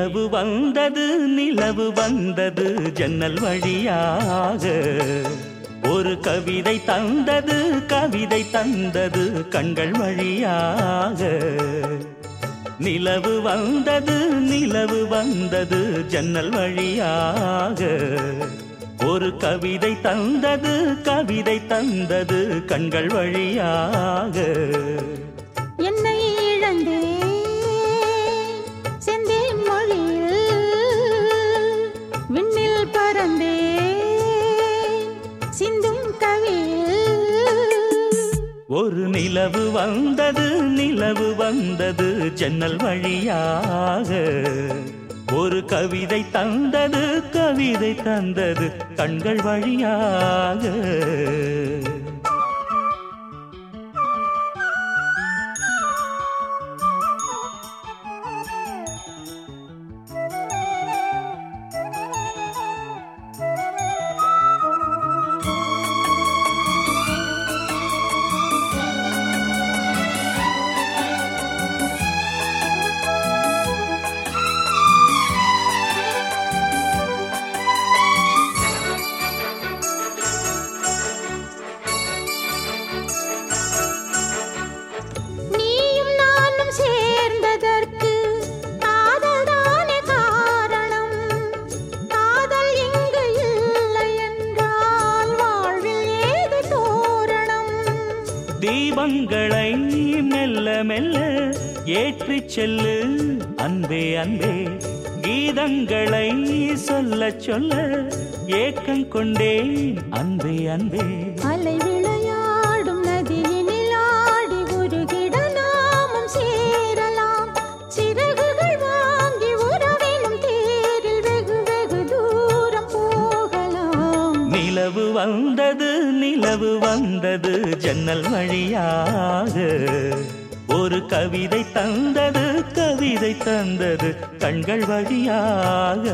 நிலவு வந்தது நிலவு வந்தது ஜன்னல் வழியாக. ஒரு கவிதை தந்தது கவிதை தந்தது கண்கள் வழியாக. நிலவு வந்தது நிலவு வந்தது ஜன்னல் வழியாக. ஒரு கவிதை தந்தது கவிதை தந்தது கண்கள் வழியாக. ஒரு நிலவு வந்தது நிலவு வந்தது ஜன்னல் வழியாக. ஒரு கவிதை தந்தது கவிதை தந்தது கண்கள் வழியாக. ஏற்றிச் செல்லு அன்பே அன்பே கீதங்களை சொல்ல சொல்ல ஏக்கம் கொண்டேன். அன்பே அன்பே. அலை விளையாடும் நதியினில் ஆடி உருகிட நாமும் சேரலாம். சிறகுகள் வாங்கி உறவினும் தேரில் வெகு வெகு தூரம் போகலாம். நிலவு வந்தது நிலவு வந்தது ஜன்னல் வழியாக. ஒரு கவிதை தந்தது கவிதை தந்தது கண்கள் வழியாக.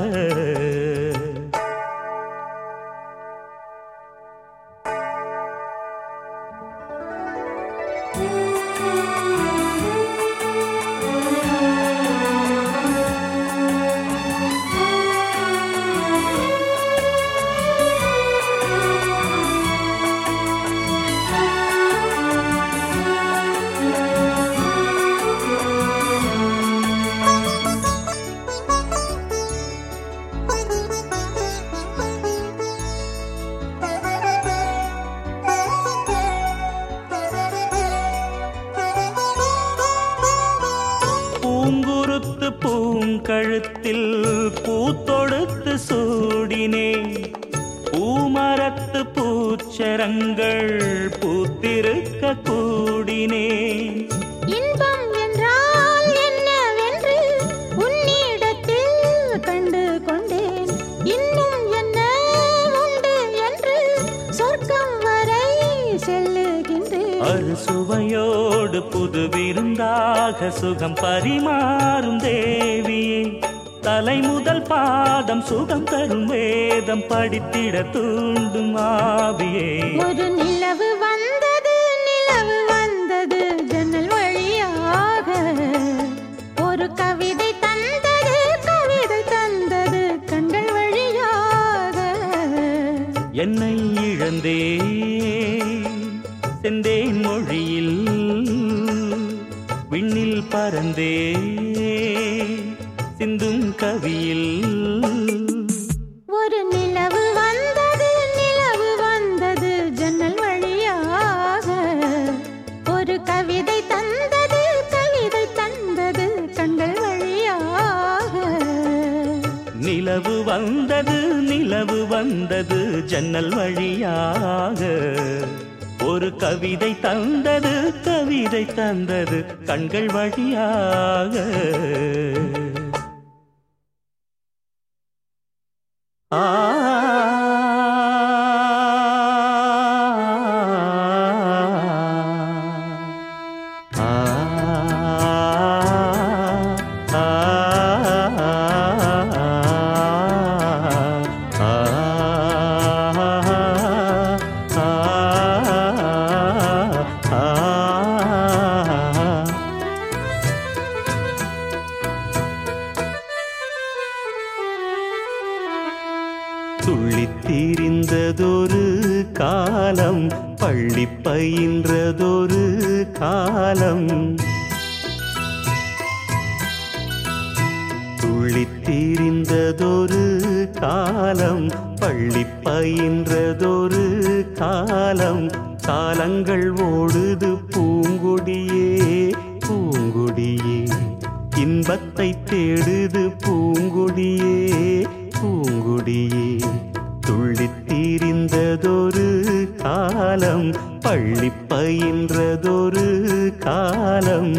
அறுசுவையோடு புது விருந்தாக சுகம் பரிமாறும் தேவியே. தலை முதல் பாதம் சுகம் தரும் வேதம் படித்திட தூண்டும் ஆவியே. ஒரு நிலவு வந்தது நிலவு வந்தது ஜன்னல் வழியாக. ஒரு கவிதை தந்தது கவிதை தந்தது கண்கள் வழியாக. என்னை இழந்தே கவியில் ஒரு நிலவு வந்தது நிலவு வந்தது ஜன்னல் வழியாக. ஒரு கவிதை தந்தது கவிதை தந்தது கண்கள் வழியாக. நிலவு வந்தது நிலவு வந்தது ஜன்னல் வழியாக. ஒரு கவிதை தந்தது கவிதை தந்தது கண்கள் வழியாக. வந்ததொரு காலம்.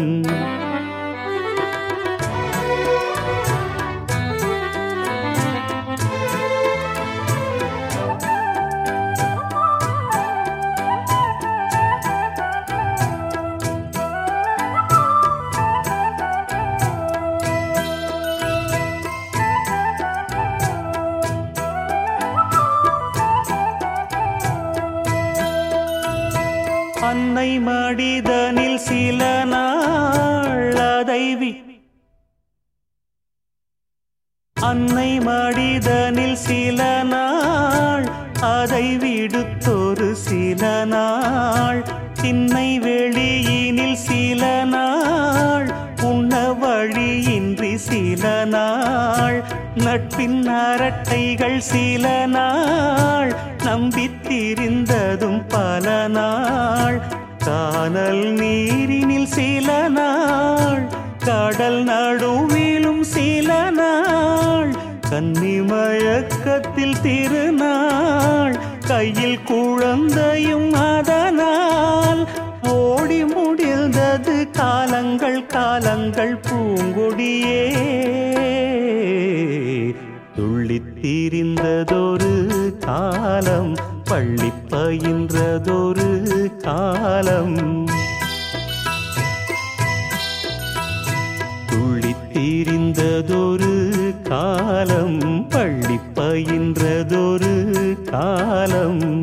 நட்பின் அரட்டைகள் சில நாள் நம்பித்திருந்ததும் பல நாள். காணல் நீரினில் சில நாள் கடல் நடுவிலும் சில நாள். கன்னிமயக்கத்தில் திருநாள் கையில் குழந்தையும் அதனால். ஓடி முடிந்தது காலங்கள் காலங்கள் பூங்கொடியே. திரிந்ததொரு காலம் பள்ளி பயின்றதொரு காலம். துள்ளித் திரிந்ததொரு காலம் பள்ளி பயின்றதொரு காலம்.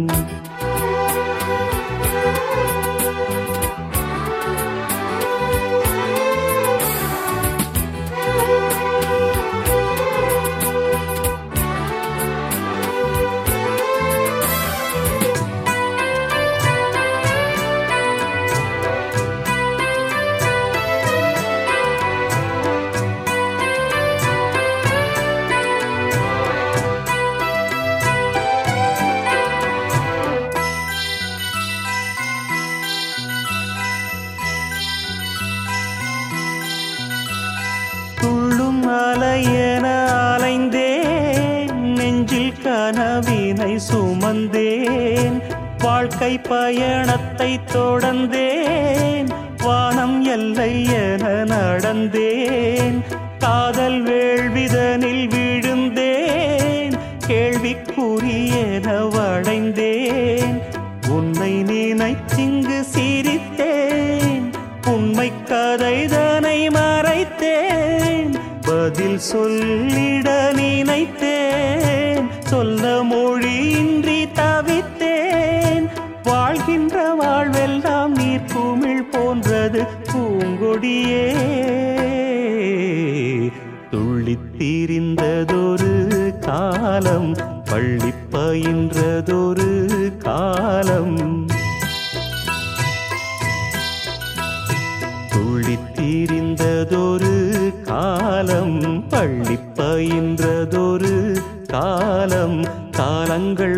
கனவினை சுமந்தேன். வாழ்க்கை பயணத்தை தொடர்ந்தேன். வானம் எல்லை என நடந்தேன். காதல் வேள்விதனில் விழுந்தேன். கேள்விக்குரியன வளைந்தேன். உன்னை நினைத்திங்கு சிரித்தேன். உண்மை கதைதனை மறைத்தேன். பதில் சொல்லிட நினைத்தேன். சொல்ல மொழியின்றி தவித்தேன். வாழ்கின்ற வாழ்வெல்லாம் நீர் குமிழ் போன்றது பூங்கொடியே. துள்ளித்தீரிந்ததொரு காலம் பள்ளி பயின்றதொரு காலம். துள்ளித்தீரிந்ததொரு காலம் பள்ளி பயின்ற காலங்கள்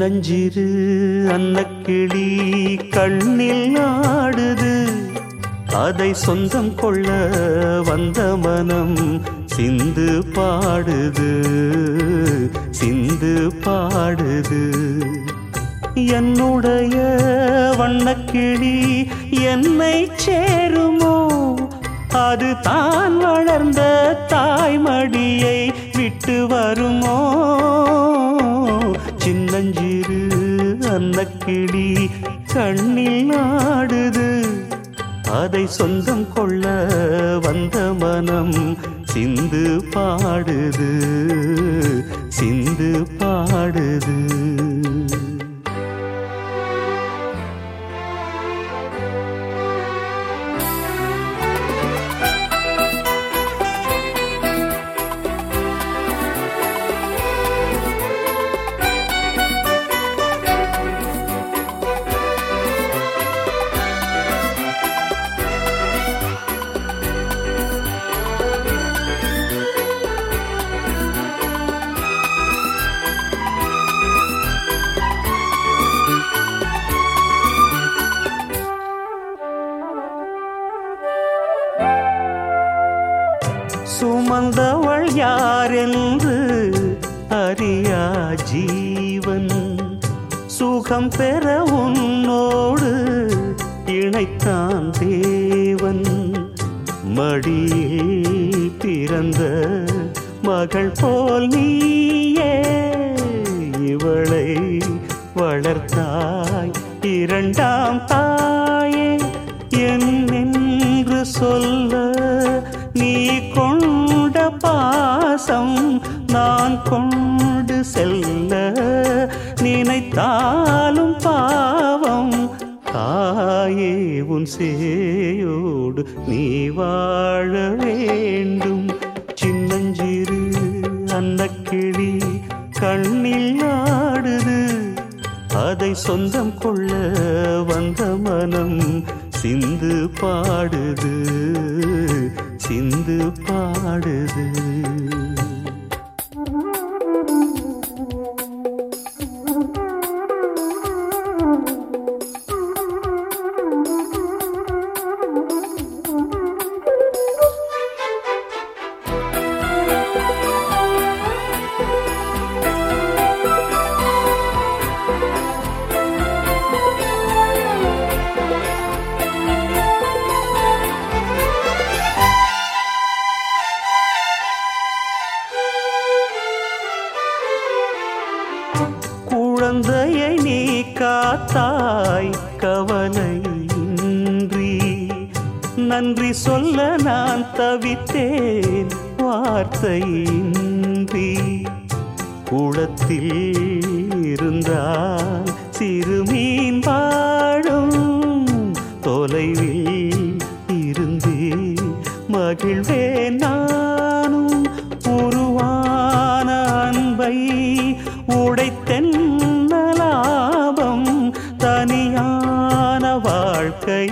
சின்னஞ்சிறு அன்னக்கிளி கண்ணில் ஆடுது அதை சொந்தம் கொள்ள வந்த மனம் சிந்து பாடுது சிந்து பாடுது. என்னுடைய வண்ணக்கிளி என்னை சேருமோ? அது தான் வளர்ந்த தாய்மடியை விட்டு வருமோ? இளஞ்சிறு அந்த கிளி கண்ணில் ஆடுது அதை சொந்தம் கொள்ள வந்த மனம் சிந்து பாடுது சிந்து பாடுது. தாய் இரண்டாம் தாயே என்னென்று சொல்ல நீ கொண்ட பாசம் நான் கொண்டு செல்ல. நினைத்தாலும் பாவம் தாயே உன் சேயோடு நீ வாழ வேண்டும். சின்னஞ்சிறு அந்த கிளி அதை சொந்தம் கொள்ள வந்த மனம் சிந்து பாடுது சிந்து பாடுது. தொலைவில் இருந்து மகிழ்வேன் நானும் உருவான அன்பை உடைத்தென்ன தனியான வாழ்க்கை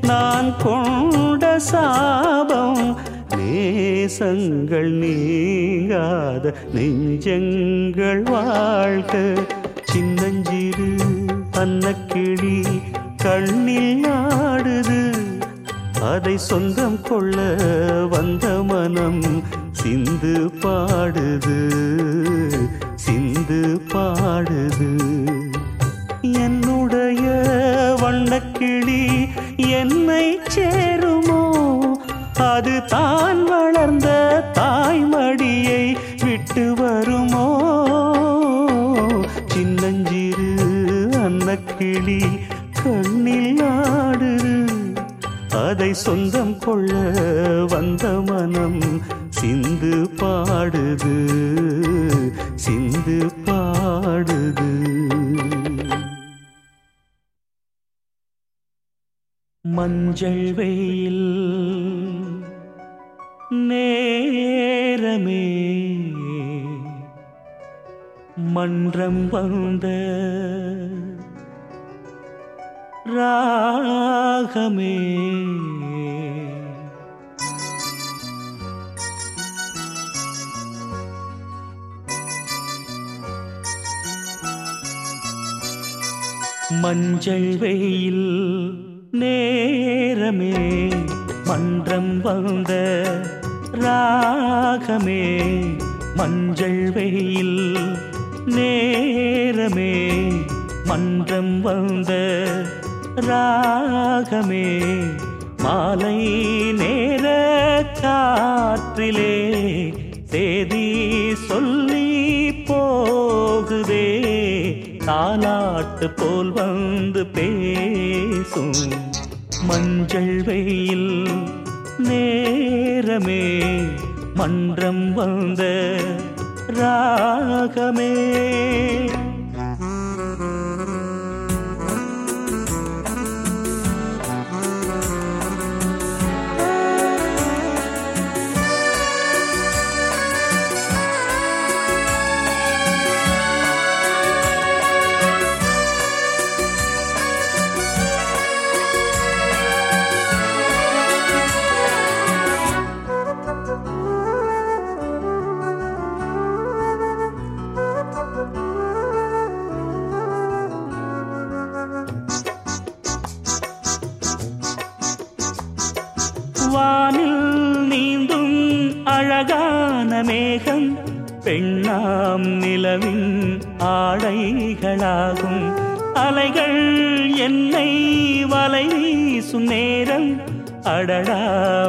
நான் கொண்ட சாபம். நேசங்கள் நீங்காத நெஞ்சங்கள் வாழ்க. சின்னஞ்சிறு அன்னக்கிளி கண்ணில் அதை சொந்தம் கொள்ள வந்த மனம் சிந்து பாடுது சிந்து பாடுது. என்னுடைய வண்ணக்கிளி என்னை சேருமோ? அது தான் வளர்ந்த தாய்மடியை விட்டு வருமோ? அதை சொந்தம் கொள்ள வந்த மனம் சிந்து பாடுது சிந்து பாடுது. மஞ்சள் வெயில் நேரமே மன்றம் வந்த ராகமே. மஞ்சள் வெயில் நேரமே மன்றம் வந்த ராகமே. மஞ்சள் வெயில் நேரமே மன்றம் வந்த ராகமே மாலை நேர காற்றிலே தேதி சொல்லி போகுதே தாலாட்டு போல் வந்து பேசும் மஞ்சள் வெயில் நேரமே மன்றம் வந்த ராகமே. மேகம் பெண்ணாம் நிலவின் ஆடைகளாகும். அலைகள் என்னை வலை வீசும் நேரம். அடடா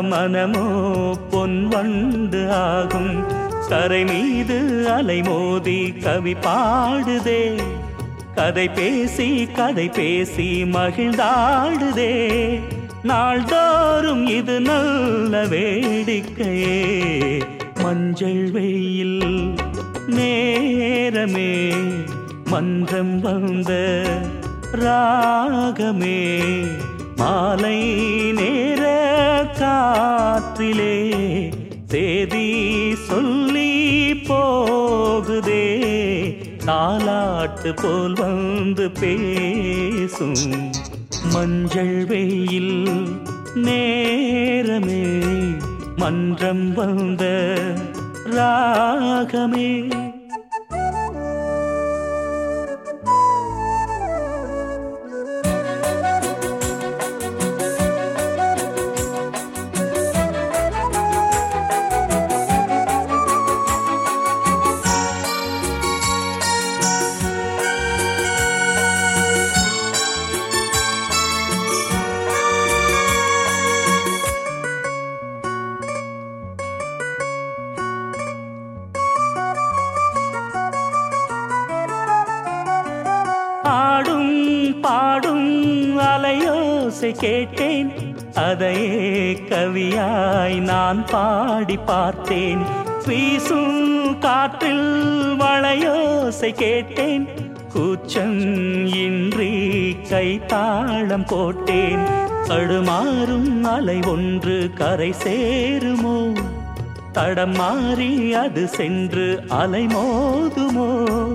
மனமோ பொன் வண்டு ஆகும். கரை மீது அலை மோதி கவி பாடுதே. கதை பேசி கதை பேசி மகிழ்ந்தாடுதே. நாள்தோறும் இது நல்ல வேடிக்கையே. மஞ்சள் வெயில் நேரமே மன்றம் வந்த ராகமே மாலை நேர காற்றிலே தேதி சொல்லி போகுதே தாலாட்டு போல் வந்து பேசும் மஞ்சள் வெயில் நேரமே. மன்றம் வந்த ராகமே. அலையோசை கேட்டேன். அதையே கவியாய் நான் பாடி பார்த்தேன். வீசும் காற்றில் வளையோசை கேட்டேன். கூச்சம் இன்றி கைத்தாளம் போட்டேன். தடுமாறும் அலை ஒன்று கரை சேருமோ? தடம் மாறி அது சென்று அலை மோதுமோ?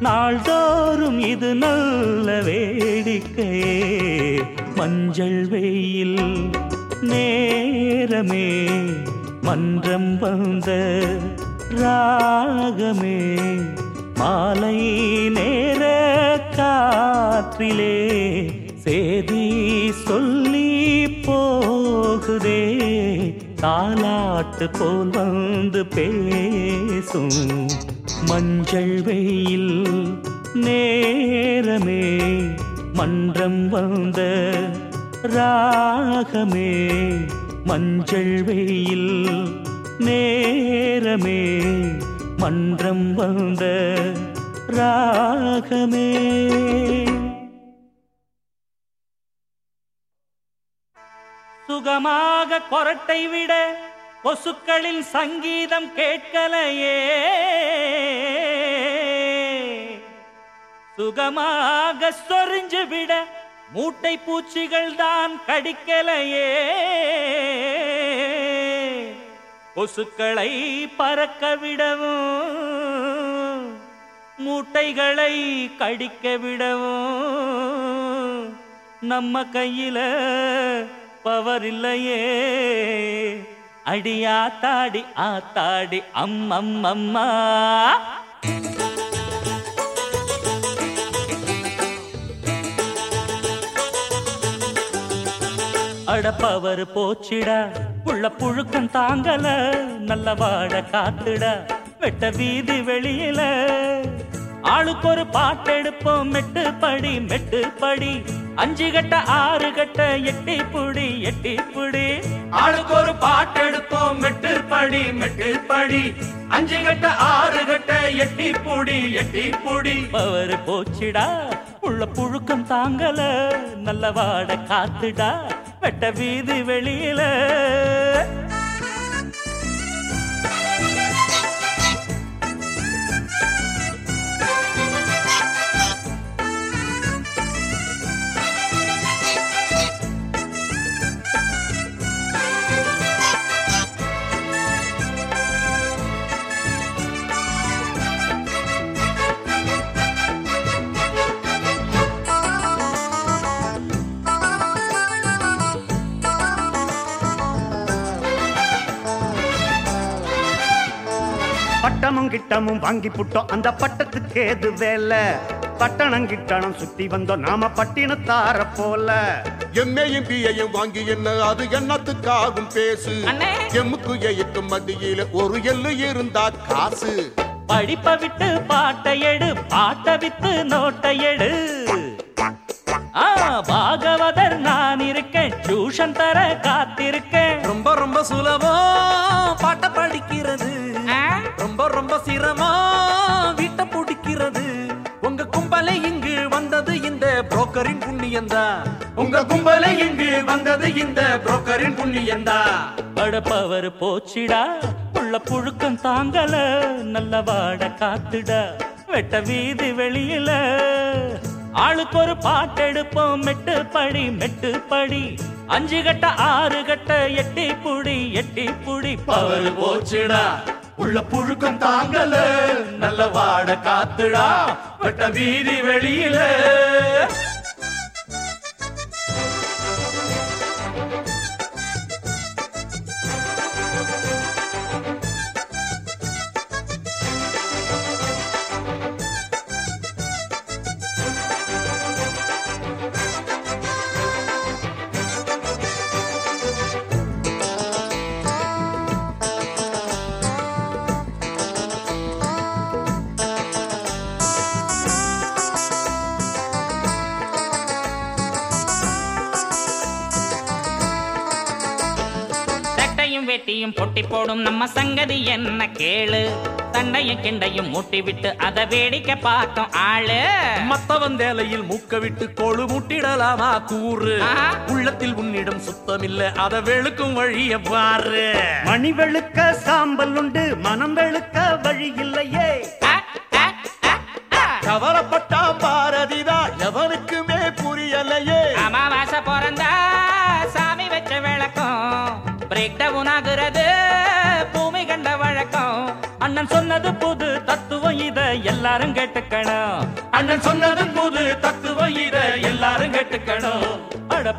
நாள்தோறும் இது நல்ல வேடிக்கையே. மஞ்சள் வெயில் நேரமே மன்றம் வந்த ராகமே மாலை நேர காற்றிலே சேதி சொல்லி போகுதே. தாலாட்டு போல் வந்து பேசும் மஞ்சள் வெயில் நேரமே மன்றம் வந்த ராகமே மஞ்சள் வெயில் நேரமே மன்றம் வந்த ராகமே. சுகமாக கொரட்டை விட கொசுக்களின் சங்கீதம் கேட்கலையே. சுகமாக சொரிஞ்சு விட மூட்டை பூச்சிகள் தான் கடிக்கலையே. கொசுக்களை பறக்க விடவும் மூட்டைகளை கடிக்க விடவும் நம்ம கையில பவர் இல்லையே. அடியா தாடி ஆத்தாடி அம்மம் அம்மா அடப்பவர் போச்சிடா. உள்ள புழுக்கம் தாங்கல நல்ல வாட காத்துடா. வெட்ட வீதி வெளியில ஆளுக்கு ஒரு பாட்டெடுப்போம் மெட்டு படி மெட்டு படி. அஞ்சு கட்ட ஆறு கட்ட எட்டி புடி எட்டி புடி. ஆளுக்கு ஒரு பாட்டெடுப்போம் மெட்டு படி மெட்டு படி. அஞ்சு கட்ட ஆறு கட்ட எட்டி புடி எட்டி புடி. பவர் போச்சிடா. உள்ள புழுக்கம் தாங்கல நல்ல வாட காத்துடா. வெட்ட வீதி வெளியில பட்டமும் கிட்டமும் வாங்கி புட்டோம். அந்த பட்டத்துக்கு ஏது வேலை? பட்டணம் கிட்டணம் சுத்தி வந்தோம். நாம பட்டினத்தார போல. எம்ஏயும் பிஏயும் வாங்கி என்ன? அது என்னத்துக்காகும் பேசு. அண்ணே. எம்முக்கு எய்க்கும் மத்தியில ஒரு எள்ளு இருந்தா காசு. படிப்ப விட்டு பாட்டை எடு பாட்டை வித்து நோட்டை எடு. ஆ பாகவதர் நான் இருக்கேன் டியூஷன் தர காத்திருக்கேன். ரொம்ப ரொம்ப சுலபம் பாட்ட படிக்கிறது. ரொம்ப ரொம்ப சிரமம்? வீட்டை பிடிக்கிறது. உங்க கும்பலை இங்கு வந்தது இந்த புரோக்கரின் புண்ணியந்தா. உங்க கும்பலை இங்கு வந்தது இந்த புரோக்கரின் புண்ணியந்தா. அடப்பவர் போச்சிடா. உள்ள புழுக்கம் தாங்கல. நல்ல வாட காத்துடா. வெட்ட வீதி வெளியில. ஆளுக்கு ஒரு பாட்டெடுப்போம் மெட்டு படி மெட்டு படி. அஞ்சு கட்ட ஆறு கட்ட எட்டி புடி எட்டி புடி. பவர் போச்சுடா. உள்ள புழுக்கம் தாங்கல. நல்ல வாட காத்துடா. பட்ட வீதி வெளியில. போடும் நம்ம சங்கதி என்ன கேளு? சண்டையும் கிண்டையும் மூட்டி விட்டு அதை வேடிக்கை பார்க்கும் ஆளு. மத்தவன் வேலையில் மூக்க விட்டு கொழு முட்டிடலாமா? கூறு. உள்ளத்தில் உன்னிடம் சுத்தமில்ல அத வெளுக்கும் வழிய பாரு. மணி வெளுக்க சாம்பல் உண்டு மனம் வெளுக்க வழி இல்லையே. கவலைப்பட்டா பாரதிதா எவனுக்குமே புரியலையே. அமாவாசை பிறந்தா சாமி வச்ச விளக்கம். பிரேக் டவுன் ஆகுறது. அண்ணன் சொன்னது புது தத்துவம் இத எல்லாரும் கேட்டுக்கணும். அண்ணன் சொன்னது புது தத்துவம் இத எல்லாரும் கேட்டுக்கணும்.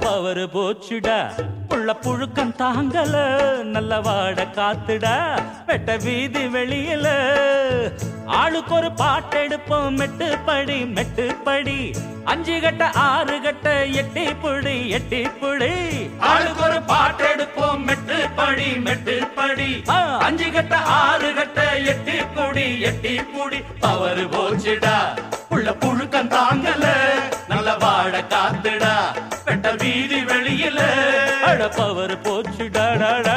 பவர் போச்சுடா. உள்ள புழுக்கம் தாங்கல. நல்ல வாட காத்துடா. வெட்ட வீதி வெளியில. ஆளுக்கு ஒரு பாட்டு எடுப்போம். மெட்டு படி மெட்டு படி. அஞ்சு கட்ட ஆறு கட்ட எட்டி புடி எட்டி புடி. ஆளுக்கு ஒரு பாட்டு எடுப்போம். மெட்டு படி மெட்டு படி. அஞ்சு கட்ட ஆறு கட்ட எட்டி புடி எட்டி புடி. பவர் போச்சுடா. உள்ள புழுக்கம் தாங்கல. நல்ல வாட காத்துடா. வெட்ட வீதி வெளியில. அடப்பவர் போச்சு டாடா